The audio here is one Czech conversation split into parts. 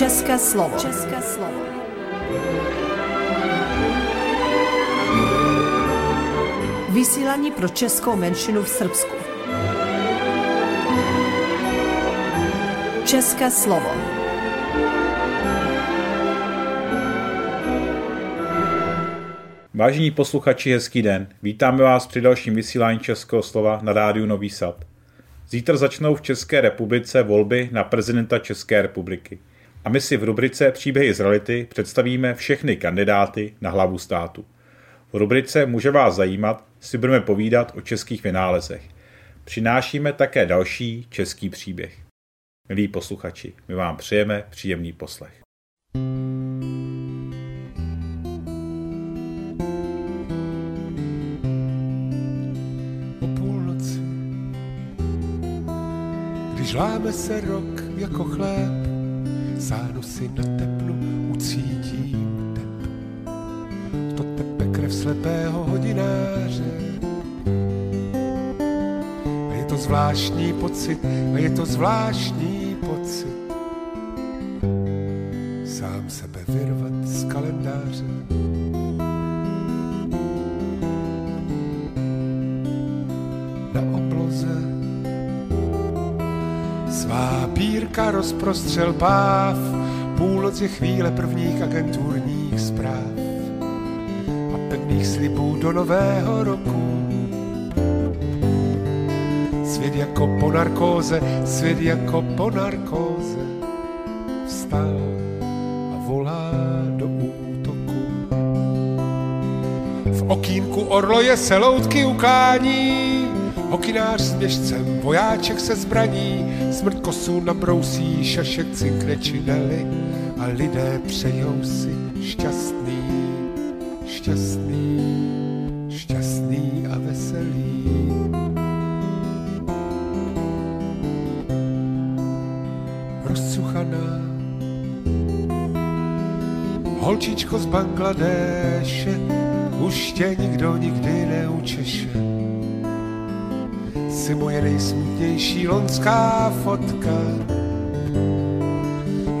České slovo. České slovo. Vysílání pro českou menšinu v Srbsku. České slovo. Vážení posluchači, hezký den. Vítáme vás při dalším vysílání Českého slova na rádiu Nový Sad. Zítra začnou v České republice volby na prezidenta České republiky. A my si v rubrice Příběhy z reality představíme všechny kandidáty na hlavu státu. V rubrice Může vás zajímat si budeme povídat o českých vynálezech. Přinášíme také další český příběh. Milí posluchači, my vám přejeme příjemný poslech. o půlnoci, když láme se rok jako chléb, sáhnu si na tepnu, ucítím tep. To tepe krev slepého hodináře. A je to zvláštní pocit, a je to zvláštní pocit, sám sebe vyrvat rozprostřel páv, půlnoc je chvíle prvních agenturních zpráv a pevných slibů do nového roku. Svět jako po narkóze, svět jako po narkóze, vstal a volá do útoku. V okýnku orloje se loutky ukání, hokinář s běžcem, vojáček se zbraní, smrt kosů nabrousí, šašek cinkne činely a lidé přejou si šťastný, šťastný, šťastný a veselý. Rozcuchaná holčičko z Bangladéše, už tě nikdo nikdy neučeše si moje nejsmutnější lonská fotka.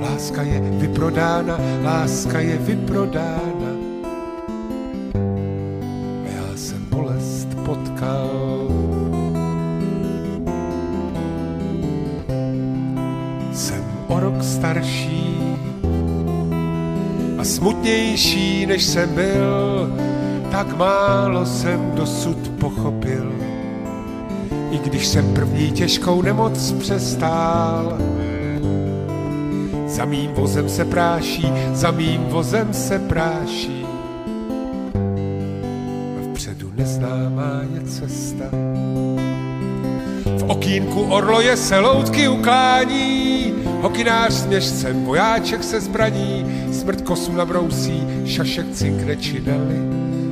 Láska je vyprodána, láska je vyprodána. A já jsem bolest potkal. Jsem o rok starší a smutnější, než jsem byl, tak málo jsem dosud pochopil i když jsem první těžkou nemoc přestál. Za mým vozem se práší, za mým vozem se práší. A vpředu neznámá je cesta. V okýnku orloje se loutky uklání, hokinář s měšcem, vojáček se zbraní, smrt kosu nabrousí, šašek cinkne činely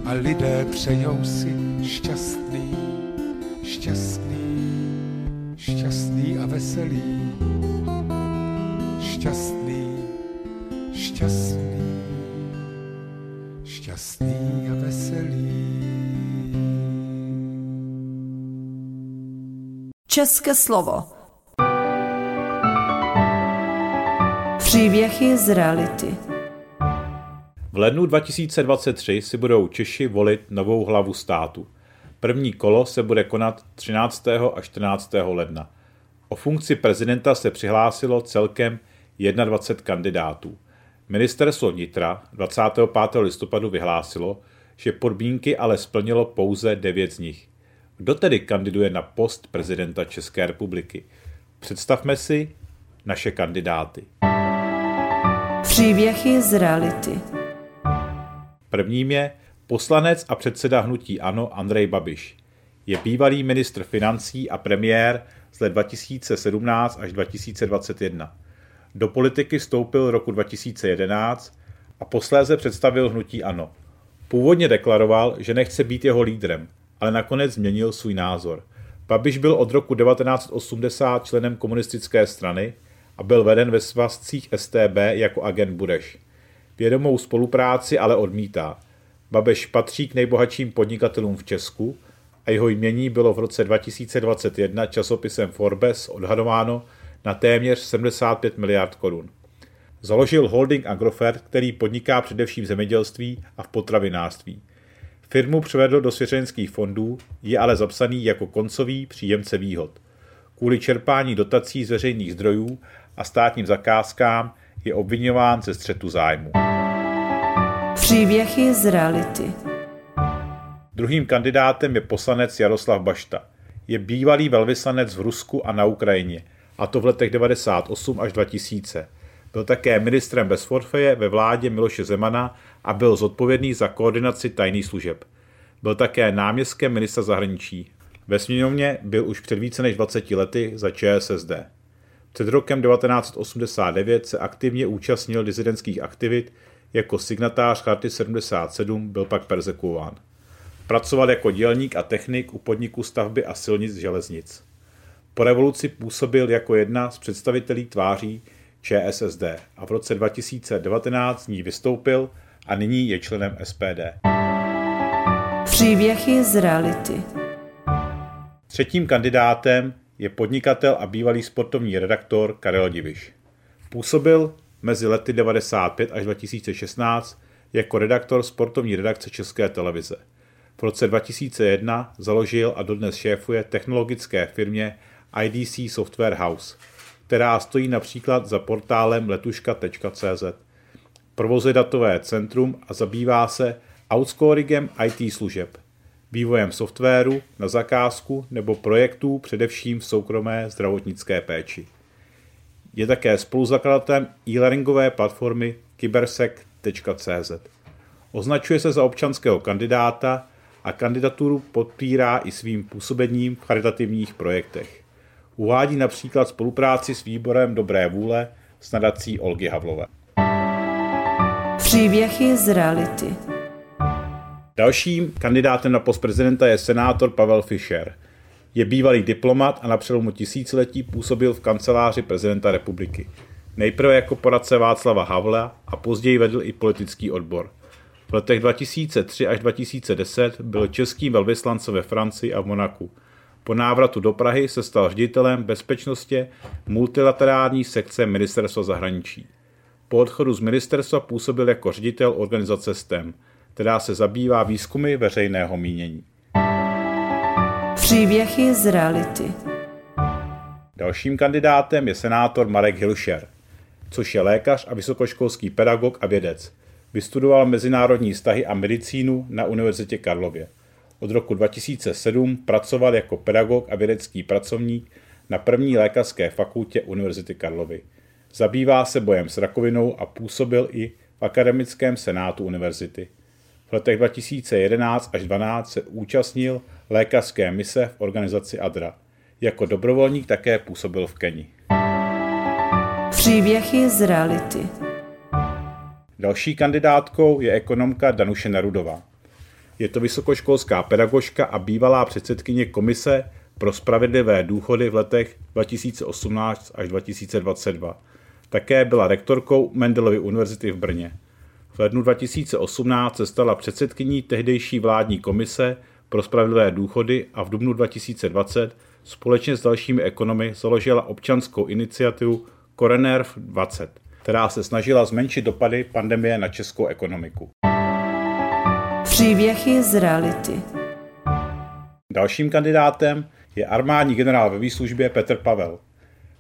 a lidé přejou si šťastný, České slovo. Příběhy z reality. V lednu 2023 si budou Češi volit novou hlavu státu. První kolo se bude konat 13. a 14. ledna. O funkci prezidenta se přihlásilo celkem 21 kandidátů. Ministerstvo vnitra 25. listopadu vyhlásilo, že podmínky ale splnilo pouze 9 z nich. Kdo tedy kandiduje na post prezidenta České republiky? Představme si naše kandidáty. Příběhy z reality. Prvním je poslanec a předseda hnutí ANO Andrej Babiš. Je bývalý ministr financí a premiér z let 2017 až 2021. Do politiky vstoupil roku 2011 a posléze představil hnutí ANO. Původně deklaroval, že nechce být jeho lídrem, ale nakonec změnil svůj názor. Babiš byl od roku 1980 členem komunistické strany a byl veden ve svazcích STB jako agent Bureš. Vědomou spolupráci ale odmítá. Babiš patří k nejbohatším podnikatelům v Česku a jeho jmění bylo v roce 2021 časopisem Forbes odhadováno na téměř 75 miliard korun. Založil holding Agrofert, který podniká především v zemědělství a v potravinářství. Firmu převedl do svěřenských fondů, je ale zapsaný jako koncový příjemce výhod. Kvůli čerpání dotací z veřejných zdrojů a státním zakázkám je obvinován ze střetu zájmu. Příběhy z reality. Druhým kandidátem je poslanec Jaroslav Bašta. Je bývalý velvyslanec v Rusku a na Ukrajině, a to v letech 98 až 2000. Byl také ministrem bez forfeje ve vládě Miloše Zemana a byl zodpovědný za koordinaci tajných služeb. Byl také náměstkem ministra zahraničí. Ve sněmovně byl už před více než 20 lety za ČSSD. Před rokem 1989 se aktivně účastnil dizidentských aktivit, jako signatář Charty 77 byl pak persekuován. Pracoval jako dělník a technik u podniku stavby a silnic železnic. Po revoluci působil jako jedna z představitelí tváří ČSSD a v roce 2019 z ní vystoupil a nyní je členem SPD. Příběhy z reality. Třetím kandidátem je podnikatel a bývalý sportovní redaktor Karel Diviš. Působil mezi lety 95 až 2016 jako redaktor sportovní redakce České televize. V roce 2001 založil a dodnes šéfuje technologické firmě IDC Software House, která stojí například za portálem letuška.cz. Provozuje datové centrum a zabývá se outscoringem IT služeb, vývojem softwaru na zakázku nebo projektů především v soukromé zdravotnické péči. Je také spoluzakladatelem e-learningové platformy kybersec.cz. Označuje se za občanského kandidáta a kandidaturu podpírá i svým působením v charitativních projektech. Uvádí například spolupráci s výborem Dobré vůle s nadací Olgy Havlové. Příběhy z reality. Dalším kandidátem na post prezidenta je senátor Pavel Fischer. Je bývalý diplomat a na přelomu tisíciletí působil v kanceláři prezidenta republiky. Nejprve jako poradce Václava Havla a později vedl i politický odbor. V letech 2003 až 2010 byl českým velvyslancem ve Francii a v Monaku. Po návratu do Prahy se stal ředitelem bezpečnosti multilaterální sekce ministerstva zahraničí. Po odchodu z ministerstva působil jako ředitel organizace STEM, která se zabývá výzkumy veřejného mínění. Příběhy z reality. Dalším kandidátem je senátor Marek Hilšer, což je lékař a vysokoškolský pedagog a vědec. Vystudoval mezinárodní vztahy a medicínu na Univerzitě Karlově. Od roku 2007 pracoval jako pedagog a vědecký pracovník na první lékařské fakultě Univerzity Karlovy. Zabývá se bojem s rakovinou a působil i v akademickém senátu univerzity. V letech 2011 až 2012 se účastnil lékařské mise v organizaci ADRA. Jako dobrovolník také působil v Keni. Příběhy z reality. Další kandidátkou je ekonomka Danuše Nerudová. Je to vysokoškolská pedagožka a bývalá předsedkyně Komise pro spravedlivé důchody v letech 2018 až 2022. Také byla rektorkou Mendelovy univerzity v Brně. V lednu 2018 se stala předsedkyní tehdejší vládní komise pro spravedlivé důchody a v dubnu 2020 společně s dalšími ekonomy založila občanskou iniciativu Korenerv 20, která se snažila zmenšit dopady pandemie na českou ekonomiku. Příběhy z reality. Dalším kandidátem je armádní generál ve výslužbě Petr Pavel.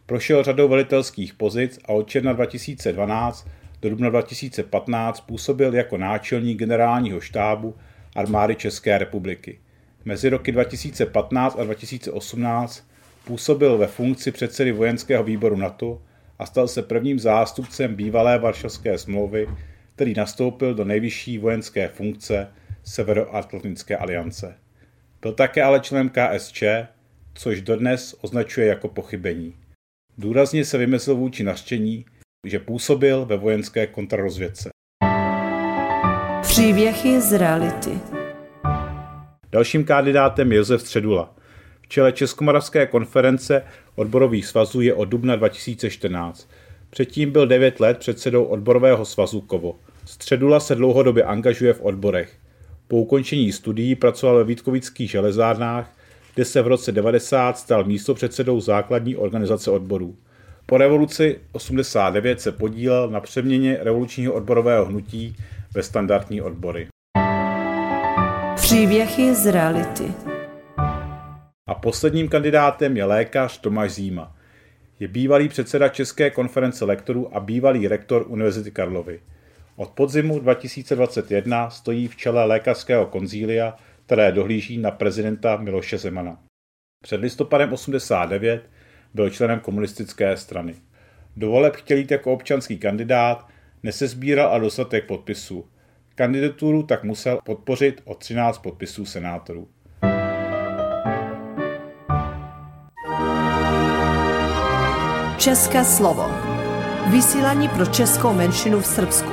Prošel řadou velitelských pozic a od června 2012 do dubna 2015 působil jako náčelník generálního štábu armády České republiky. Mezi roky 2015 a 2018 působil ve funkci předsedy vojenského výboru NATO a stal se prvním zástupcem bývalé Varšavské smlouvy, který nastoupil do nejvyšší vojenské funkce Severoatlantické aliance. Byl také ale členem KSČ, což dodnes označuje jako pochybení. Důrazně se vymyslel vůči nařčení, že působil ve vojenské kontrarozvědce. Příběhy z reality. Dalším kandidátem je Josef Středula. V čele Českomoravské konference odborových svazů je od dubna 2014. Předtím byl 9 let předsedou odborového svazu KOVO. Středula se dlouhodobě angažuje v odborech. Po ukončení studií pracoval ve Vítkovických železárnách, kde se v roce 90 stal místopředsedou základní organizace odborů. Po revoluci 89 se podílel na přeměně revolučního odborového hnutí ve standardní odbory. Příběhy z reality. A posledním kandidátem je lékař Tomáš Zíma. Je bývalý předseda České konference lektorů a bývalý rektor Univerzity Karlovy. Od podzimu 2021 stojí v čele lékařského konzília, které dohlíží na prezidenta Miloše Zemana. Před listopadem 89 byl členem komunistické strany. Do voleb chtěl jít jako občanský kandidát, nesezbíral a dostatek podpisů. Kandidaturu tak musel podpořit o 13 podpisů senátorů. České slovo. Vysílání pro českou menšinu v Srbsku.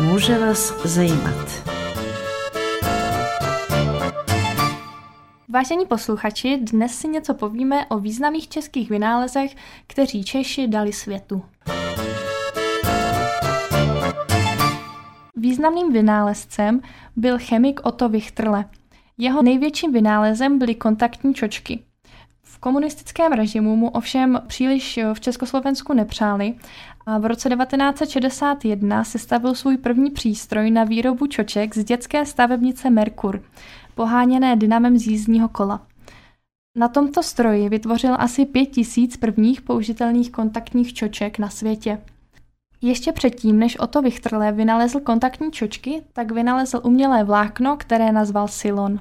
Může vás zajímat. Vážení posluchači, dnes si něco povíme o významných českých vynálezech, kteří Češi dali světu. Významným vynálezcem byl chemik Otto Wichterle. Jeho největším vynálezem byly kontaktní čočky. V komunistickém režimu mu ovšem příliš v Československu nepřáli a v roce 1961 sestavil svůj první přístroj na výrobu čoček z dětské stavebnice Merkur, poháněné dynamem z jízdního kola. Na tomto stroji vytvořil asi pět tisíc prvních použitelných kontaktních čoček na světě. Ještě předtím, než Otto Wichterle vynalezl kontaktní čočky, tak vynalezl umělé vlákno, které nazval silon.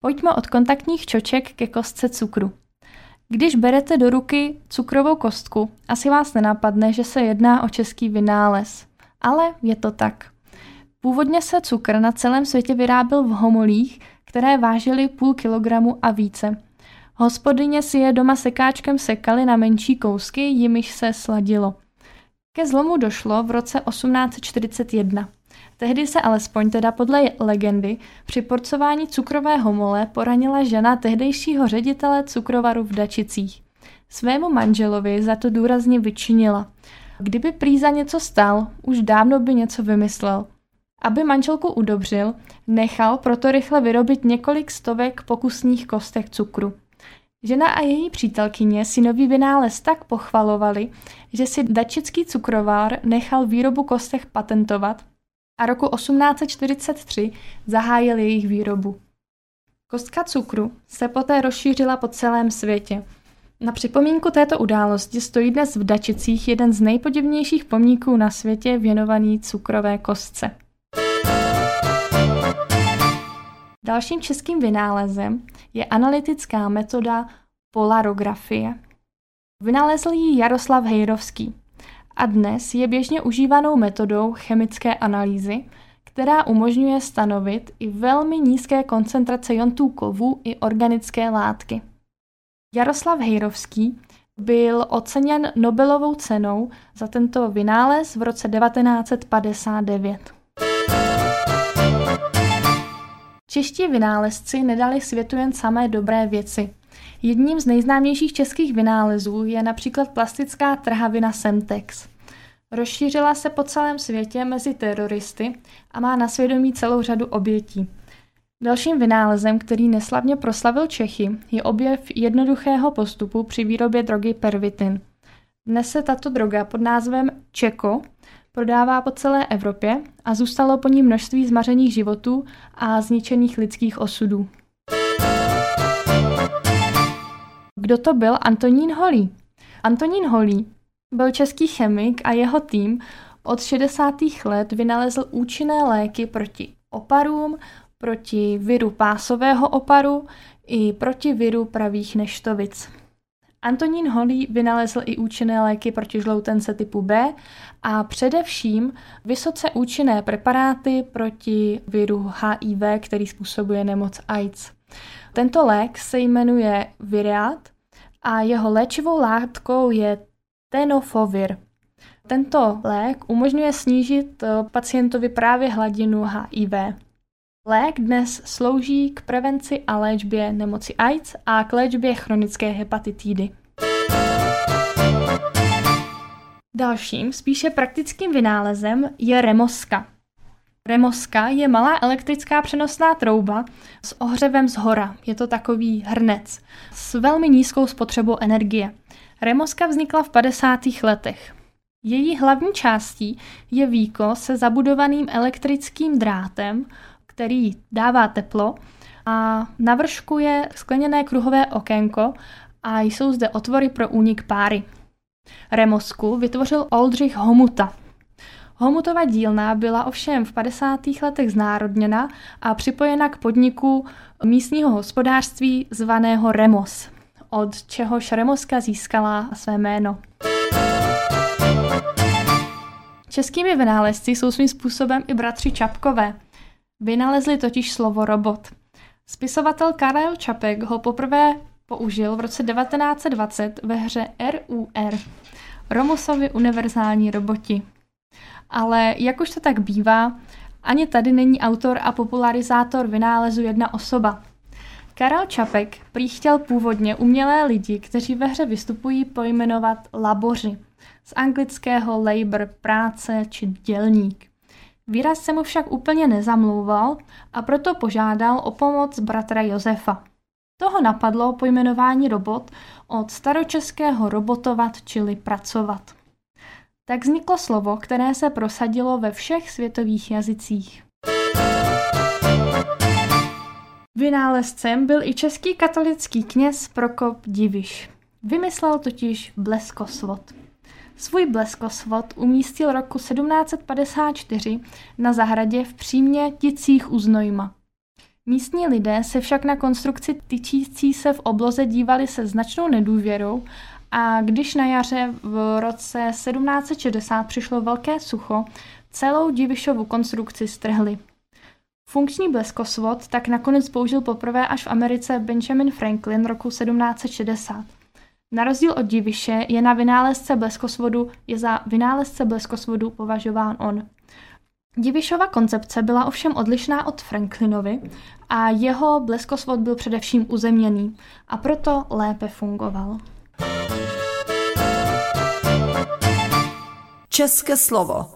Pojďme od kontaktních čoček ke kostce cukru. Když berete do ruky cukrovou kostku, asi vás nenapadne, že se jedná o český vynález. Ale je to tak. Původně se cukr na celém světě vyráběl v homolích, které vážily půl kilogramu a více. Hospodyně si je doma sekáčkem sekaly na menší kousky, jimiž se sladilo. Ke zlomu došlo v roce 1841. Tehdy se alespoň teda podle legendy při porcování cukrové homole poranila žena tehdejšího ředitele cukrovaru v Dačicích. Svému manželovi za to důrazně vyčinila. Kdyby prý za něco stál, už dávno by něco vymyslel. Aby manželku udobřil, nechal proto rychle vyrobit několik stovek pokusných kostek cukru. Žena a její přítelkyně si nový vynález tak pochvalovali, že si dačický cukrovár nechal výrobu kostek patentovat a roku 1843 zahájil jejich výrobu. Kostka cukru se poté rozšířila po celém světě. Na připomínku této události stojí dnes v Dačicích jeden z nejpodivnějších pomníků na světě věnovaný cukrové kostce. Dalším českým vynálezem je analytická metoda polarografie. Vynalezl ji Jaroslav Hejrovský a dnes je běžně užívanou metodou chemické analýzy, která umožňuje stanovit i velmi nízké koncentrace jontů kovů i organické látky. Jaroslav Hejrovský byl oceněn Nobelovou cenou za tento vynález v roce 1959. Čeští vynálezci nedali světu jen samé dobré věci. Jedním z nejznámějších českých vynálezů je například plastická trhavina Semtex. Rozšířila se po celém světě mezi teroristy a má na svědomí celou řadu obětí. Dalším vynálezem, který neslavně proslavil Čechy, je objev jednoduchého postupu při výrobě drogy pervitin. Dnes se tato droga pod názvem Čeko prodává po celé Evropě a zůstalo po ní množství zmařených životů a zničených lidských osudů. Kdo to byl Antonín Holý? Antonín Holý byl český chemik a jeho tým od 60. let vynalezl účinné léky proti oparům, proti viru pásového oparu i proti viru pravých neštovic. Antonín Holý vynalezl i účinné léky proti žloutence typu B a především vysoce účinné preparáty proti viru HIV, který způsobuje nemoc AIDS. Tento lék se jmenuje Viriat a jeho léčivou látkou je tenofovir. Tento lék umožňuje snížit eh, pacientovi právě hladinu HIV. Lék dnes slouží k prevenci a léčbě nemoci AIDS a k léčbě chronické hepatitidy. Dalším, spíše praktickým vynálezem je remoska. Remoska je malá elektrická přenosná trouba s ohřevem z hora. Je to takový hrnec s velmi nízkou spotřebou energie. Remoska vznikla v 50. letech. Její hlavní částí je víko se zabudovaným elektrickým drátem, který dává teplo a na vršku je skleněné kruhové okénko a jsou zde otvory pro únik páry. Remosku vytvořil Oldřich Homuta. Homutova dílna byla ovšem v 50. letech znárodněna a připojena k podniku místního hospodářství zvaného Remos, od čehož Remoska získala své jméno. Českými vynálezci jsou svým způsobem i bratři Čapkové. Vynalezli totiž slovo robot. Spisovatel Karel Čapek ho poprvé použil v roce 1920 ve hře RUR, Romosovi univerzální roboti. Ale jak už to tak bývá, ani tady není autor a popularizátor vynálezu jedna osoba. Karel Čapek prý chtěl původně umělé lidi, kteří ve hře vystupují, pojmenovat laboři. Z anglického labor, práce či dělník. Výraz se mu však úplně nezamlouval a proto požádal o pomoc bratra Josefa. Toho napadlo pojmenování robot od staročeského robotovat, čili pracovat. Tak vzniklo slovo, které se prosadilo ve všech světových jazycích. Vynálezcem byl i český katolický kněz Prokop Diviš. Vymyslel totiž bleskosvod. Svůj bleskosvod umístil roku 1754 na zahradě v přímě Ticích u Znojma. Místní lidé se však na konstrukci tyčící se v obloze dívali se značnou nedůvěrou a když na jaře v roce 1760 přišlo velké sucho, celou Divišovu konstrukci strhli. Funkční bleskosvod tak nakonec použil poprvé až v Americe Benjamin Franklin roku 1760. Na rozdíl od Diviše je na vynálezce bleskosvodu je za vynálezce bleskosvodu považován on. Divišova koncepce byla ovšem odlišná od Franklinovy a jeho bleskosvod byl především uzemněný a proto lépe fungoval. České slovo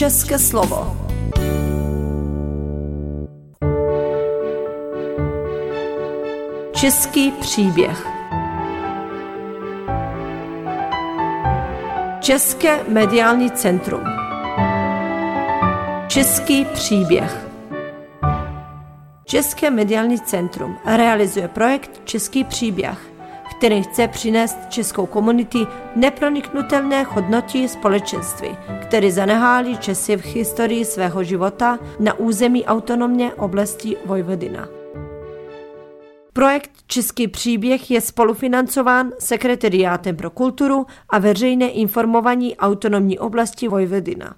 České slovo. Český příběh. České mediální centrum. Český příběh. České mediální centrum realizuje projekt Český příběh který chce přinést českou komunity neproniknutelné hodnoty společenství, které zaneháli Česi v historii svého života na území autonomně oblasti Vojvodina. Projekt Český příběh je spolufinancován Sekretariátem pro kulturu a veřejné informování autonomní oblasti Vojvodina.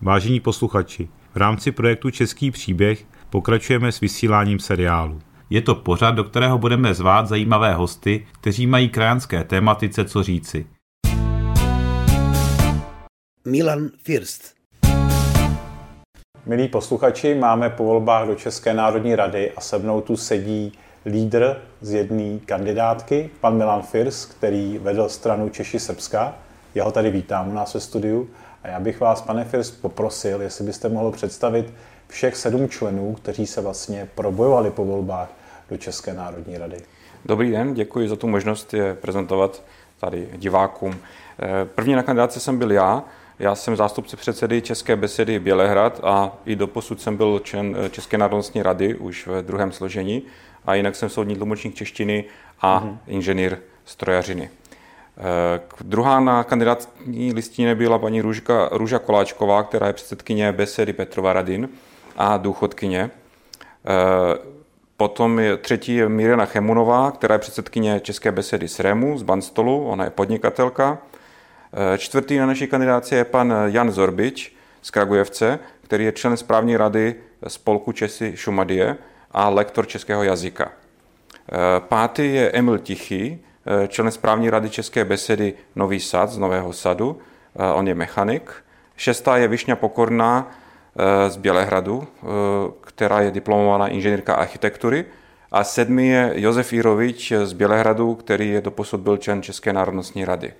Vážení posluchači, v rámci projektu Český příběh pokračujeme s vysíláním seriálu. Je to pořad, do kterého budeme zvát zajímavé hosty, kteří mají krajanské tématice co říci. Milan First. Milí posluchači, máme po volbách do České národní rady a se mnou tu sedí lídr z jedné kandidátky, pan Milan Firs, který vedl stranu Češi Srbska. Já ho tady vítám u nás ve studiu a já bych vás, pane Firs, poprosil, jestli byste mohl představit všech sedm členů, kteří se vlastně probojovali po volbách do České národní rady. Dobrý den, děkuji za tu možnost je prezentovat tady divákům. Eh, první na kandidáce jsem byl já, já jsem zástupce předsedy České besedy Bělehrad a i doposud jsem byl člen eh, České národnostní rady už ve druhém složení a jinak jsem soudní tlumočník češtiny a mm-hmm. inženýr strojařiny. Eh, druhá na kandidátní listině byla paní Růžka, Růža Koláčková, která je předsedkyně besedy Petrova Radin a důchodkyně. Potom je třetí je Mirena Chemunová, která je předsedkyně České besedy z Rému, z Banstolu, ona je podnikatelka. Eh, čtvrtý na naší kandidáci je pan Jan Zorbič z Kragujevce, který je člen správní rady spolku Česy Šumadie a lektor českého jazyka. Pátý je Emil Tichý, člen správní rady České besedy Nový sad z Nového sadu. On je mechanik. Šestá je Višňa Pokorná z Bělehradu, která je diplomovaná inženýrka architektury. A sedmý je Josef Jirovič z Bělehradu, který je doposud byl člen České národnostní rady.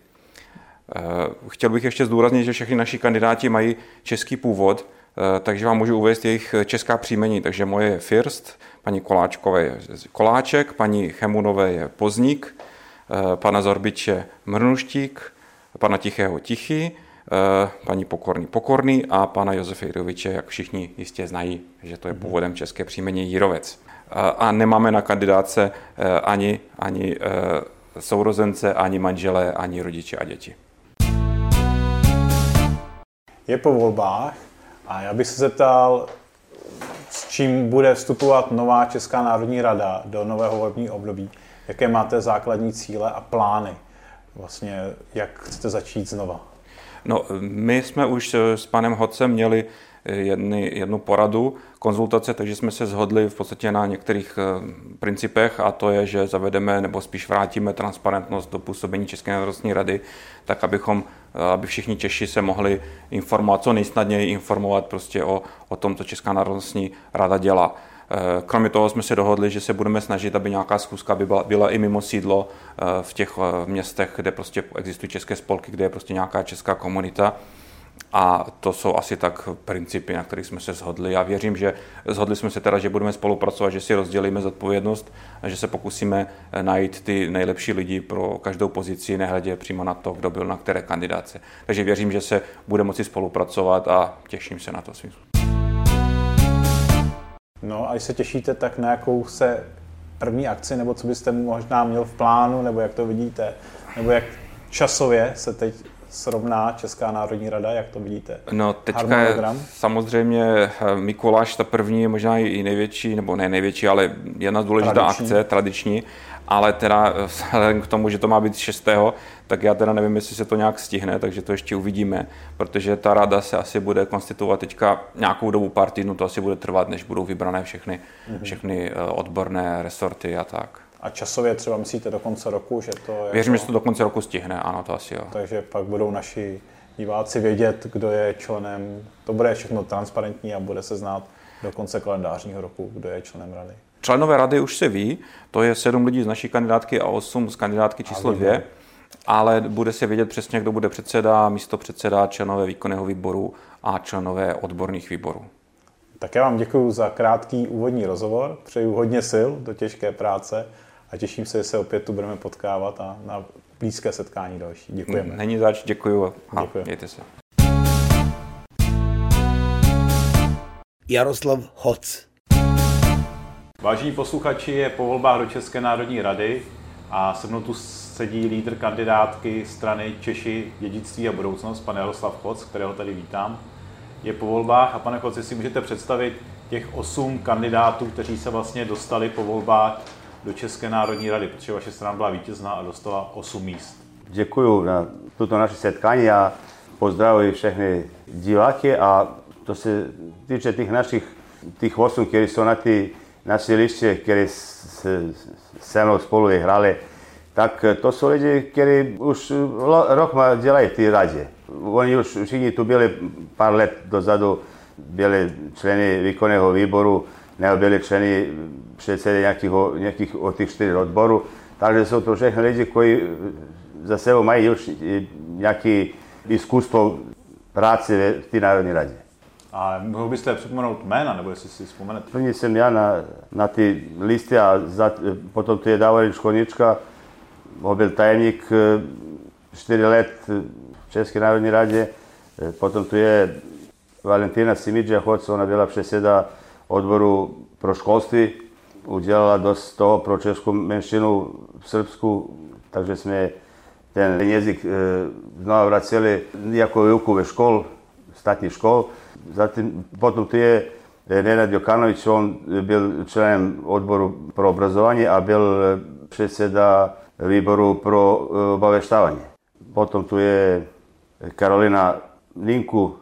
Chtěl bych ještě zdůraznit, že všechny naši kandidáti mají český původ, takže vám můžu uvést jejich česká příjmení. Takže moje je First, paní Koláčkové je Koláček, paní Chemunové je Pozník, pana Zorbiče Mrnuštík, pana Tichého Tichý, paní Pokorný Pokorný a pana Josefa Jiroviče, jak všichni jistě znají, že to je původem české příjmení Jirovec. A nemáme na kandidáce ani, ani sourozence, ani manžele, ani rodiče a děti. Je po volbách a já bych se zeptal, s čím bude vstupovat nová Česká národní rada do nového volebního období. Jaké máte základní cíle a plány? Vlastně, jak chcete začít znova? No, my jsme už s panem Hodcem měli jedny, jednu poradu, konzultace, takže jsme se shodli v podstatě na některých eh, principech a to je, že zavedeme nebo spíš vrátíme transparentnost do působení České národní rady, tak abychom, eh, aby všichni Češi se mohli informovat, co nejsnadněji informovat prostě o, o tom, co Česká národní rada dělá. Eh, kromě toho jsme se dohodli, že se budeme snažit, aby nějaká schůzka by byla, byla i mimo sídlo v těch městech, kde prostě existují české spolky, kde je prostě nějaká česká komunita a to jsou asi tak principy, na kterých jsme se shodli. Já věřím, že shodli jsme se teda, že budeme spolupracovat, že si rozdělíme zodpovědnost a že se pokusíme najít ty nejlepší lidi pro každou pozici, nehledě přímo na to, kdo byl na které kandidáce. Takže věřím, že se bude moci spolupracovat a těším se na to svým No a když se těšíte, tak na jakou se první akci, nebo co byste možná měl v plánu, nebo jak to vidíte, nebo jak časově se teď srovná Česká národní rada, jak to vidíte? No teďka je samozřejmě eh, Mikuláš, ta první je možná i největší, nebo ne největší, ale jedna důležitá tradiční. akce, tradiční, ale teda vzhledem k tomu, že to má být 6. tak já teda nevím, jestli se to nějak stihne, takže to ještě uvidíme, protože ta rada se asi bude konstituovat teďka nějakou dobu pár týdnů, to asi bude trvat, než budou vybrané všechny, mm-hmm. všechny eh, odborné resorty a tak. A časově třeba myslíte do konce roku, že to je... Věřím, jako... že to do konce roku stihne, ano, to asi jo. Takže pak budou naši diváci vědět, kdo je členem, to bude všechno transparentní a bude se znát do konce kalendářního roku, kdo je členem rady. Členové rady už se ví, to je sedm lidí z naší kandidátky a osm z kandidátky číslo dvě, ale bude se vědět přesně, kdo bude předseda, místo předseda, členové výkonného výboru a členové odborných výborů. Tak já vám děkuji za krátký úvodní rozhovor, přeju hodně sil do těžké práce a těším se, že se opět tu budeme potkávat a na blízké setkání další. Děkujeme. Není zač, děkuji a Děkuji. mějte se. Jaroslav Hoc. Vážení posluchači, je po volbách do České národní rady a se mnou tu sedí lídr kandidátky strany Češi, dědictví a budoucnost, pan Jaroslav Hoc, kterého tady vítám. Je po volbách a pane Hoc, si můžete představit těch osm kandidátů, kteří se vlastně dostali po volbách do České národní rady, protože vaše strana byla vítězná a dostala 8 míst. Děkuji za tuto naše setkání a pozdravuji všechny diváky a to se týče těch našich, těch 8, kteří jsou na ty naše liště, kteří se mnou spolu hráli, tak to jsou lidi, kteří už rok dělají ty radě. Oni už všichni tu byli pár let dozadu, byli členy výkonného výboru, nebo byli členy předsedy nějakých, nějakých od těch čtyř odborů. Takže jsou to všechny lidi, kteří za sebou mají už nějaké zkustvo práce v té Národní radě. A mogu biste morali imena, nebo jestli si da spomenete? První pa jsem já na, na ty listy a za, potom tu je Davorin Škonička, Obel Tajemnik, e, 4 let e, Česki narodni radje, e, potom tu je Valentina Simidžija Hoc, ona bila presjeda odboru pro školstvi, udjelala dosta toho pro česku menšinu, srpsku, takže sme ten jezik e, znao vraceli, iako je ukuve škol, statni škol, Zatim, potom tu je Nenad Jokanović, on byl členem odboru pro obrazovanje, a byl předseda výboru pro e, obaveštavanje. Potom tu je Karolina Linku,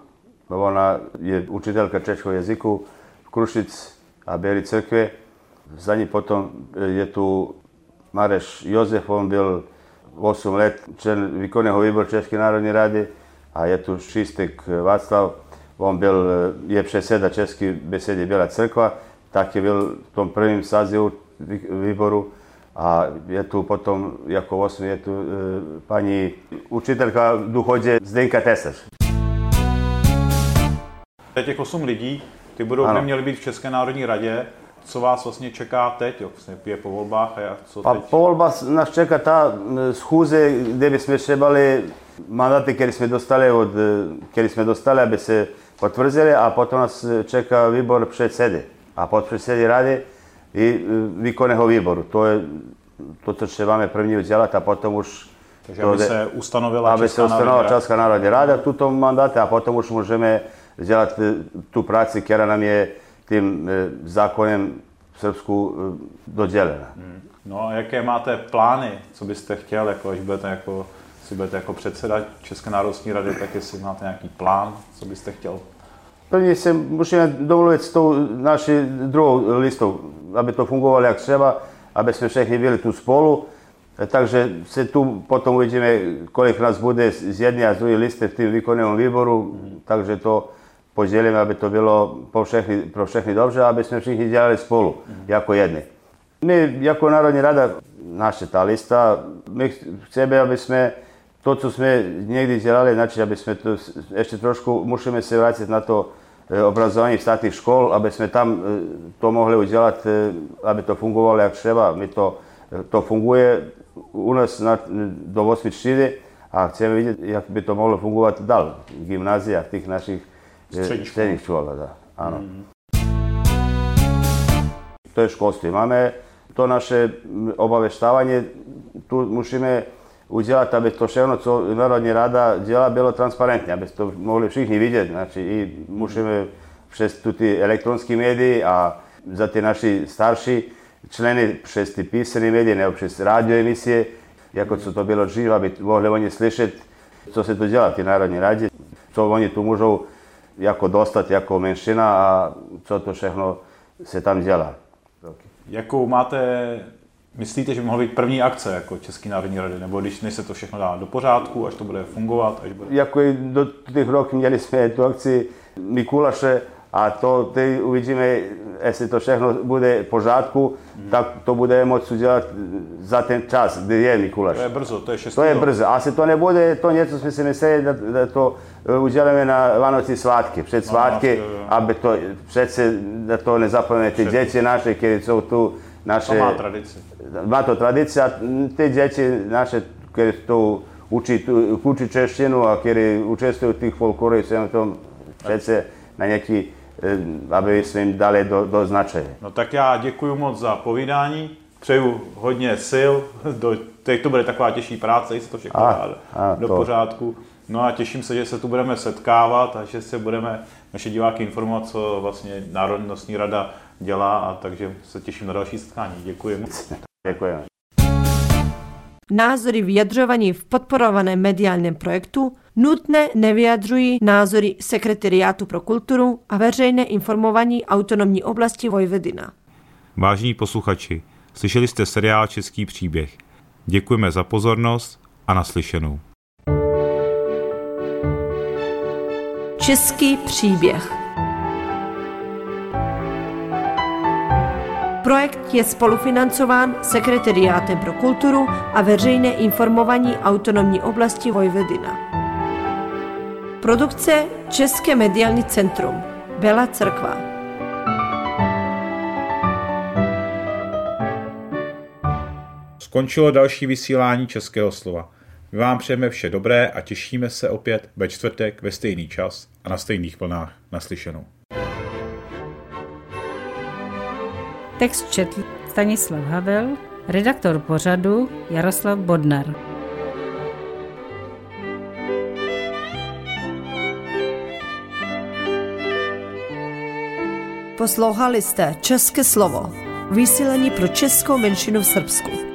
Ona je učiteljka češkog jeziku Krušic, a Beli crkve. Za potom je tu Mareš Jozef, on bil 8 let člen výkonného výboru České národní rady a je tu Šistek Václav, on byl, je předseda České besedy Bělá crkva, tak je byl v tom prvním sazivu výboru a je tu potom, jako osmi, je tu e, paní učitelka duchodě Zdenka Tesař. Těch osm lidí, ty budou by měli být v České národní radě. Co vás vlastně čeká teď? Jo? Vlastně je po volbách a co Pa teď? po volbách nás čeká ta e, schůze, kde bychom trebali mandaty, které jsme dostali, od, e, které jsme dostali, aby se potvrzili a potom nás čeká výbor předsedy a podpředsedy rady i e, výkonného výboru. To je to, co trebáme první udělat a potom už Takže to aby se ustanovila aby se Česká ustanovila národní rada. Česká národní rada tuto mandáte a potom už můžeme dělat e, tu práci, která nám je tím e, zákonem v Srbsku dodělena. No a jaké máte plány? Co byste chtěl, jako až budete jako, si budete jako předseda České národní rady, tak jestli máte nějaký plán, co byste chtěl? První se musíme domluvit s tou naší druhou listou, aby to fungovalo jak třeba, aby jsme všichni byli tu spolu. Takže se tu potom uvidíme, kolik nás bude z jedné a z druhé listy v tom výkonnom výboru, takže to podělíme, aby to bylo pro všechny, pro všechny dobře, aby jsme všichni dělali spolu, jako jedni. My jako Národní rada, naša ta lista, my chceme, aby jsme to, co jsme někdy dělali, znači, aby jsme to ještě trošku, musíme se vrátit na to e, obrazování státních škol, aby jsme tam e, to mohli udělat, e, aby to fungovalo jak třeba. My to, to funguje u nás na, do 8 třídy a chceme vidět, jak by to mohlo fungovat dál v gymnáziách, těch našich e, Středních škol. středních škol. Da. Ano. To je školství. Máme to naše m, obaveštavanje, tu udělat, aby to všechno, co Národní rada dělá, bylo transparentně, aby to mohli všichni vidět. Znači, i musíme přes ty elektronské médii a za ty naši starší členy přes ty písané médie nebo přes radioemisije, jako co to bylo dříve, aby mohli oni slyšet, co se tu dělá v té Národní radě, co oni tu můžou jako dostat, jako menšina a co to všechno se tam dělá. Jakou máte, myslíte, že by mohla být první akce jako České národní rady, nebo když než se to všechno dá do pořádku, až to bude fungovat, až bude... Jako i do těch roků měli jsme tu akci Mikulaše a to teď uvidíme, jestli to všechno bude v pořádku, tak to bude moci udělat za ten čas, kdy je Mikulaš. To je brzo, to je 6. To je brzo. Asi to nebude to něco, jsme si mysleli, da, da to e, uděláme na Vánoci svátky, před svátky, jo, jo. aby to přece, da to nezapomenete, ty děti naše, které jsou tu, naše... To má tradici. Má to tradicija, a te djeci naše, koje to uči, tu- uči češtinu, a koje učestvuju tih folklora i svemu tom, přece na neki, eh, aby jsme jim dali do, do značaje. No tak já děkuji moc za povídání, přeju hodně sil, do, teď to bude taková těžší práce, jestli to všechno A, dá a, do to. pořádku. No a těším se, že se tu budeme setkávat a že se budeme naše diváky informovat, co vlastně Národnostní rada dělá, a takže se těším na další setkání. Děkuji moc. Děkujeme. Názory vyjadřovaní v podporovaném mediálním projektu nutně nevyjadřují názory Sekretariátu pro kulturu a veřejné informování autonomní oblasti Vojvodina. Vážení posluchači, slyšeli jste seriál Český příběh. Děkujeme za pozornost a naslyšenou. Český příběh Projekt je spolufinancován Sekretariátem pro kulturu a veřejné informování autonomní oblasti Vojvodina. Produkce České mediální centrum Bela Crkva Skončilo další vysílání Českého slova. My vám přejeme vše dobré a těšíme se opět ve čtvrtek ve stejný čas a na stejných vlnách naslyšenou. Text četl Stanislav Havel, redaktor pořadu Jaroslav Bodnar. Poslouchali jste České slovo, vysílení pro českou menšinu v Srbsku.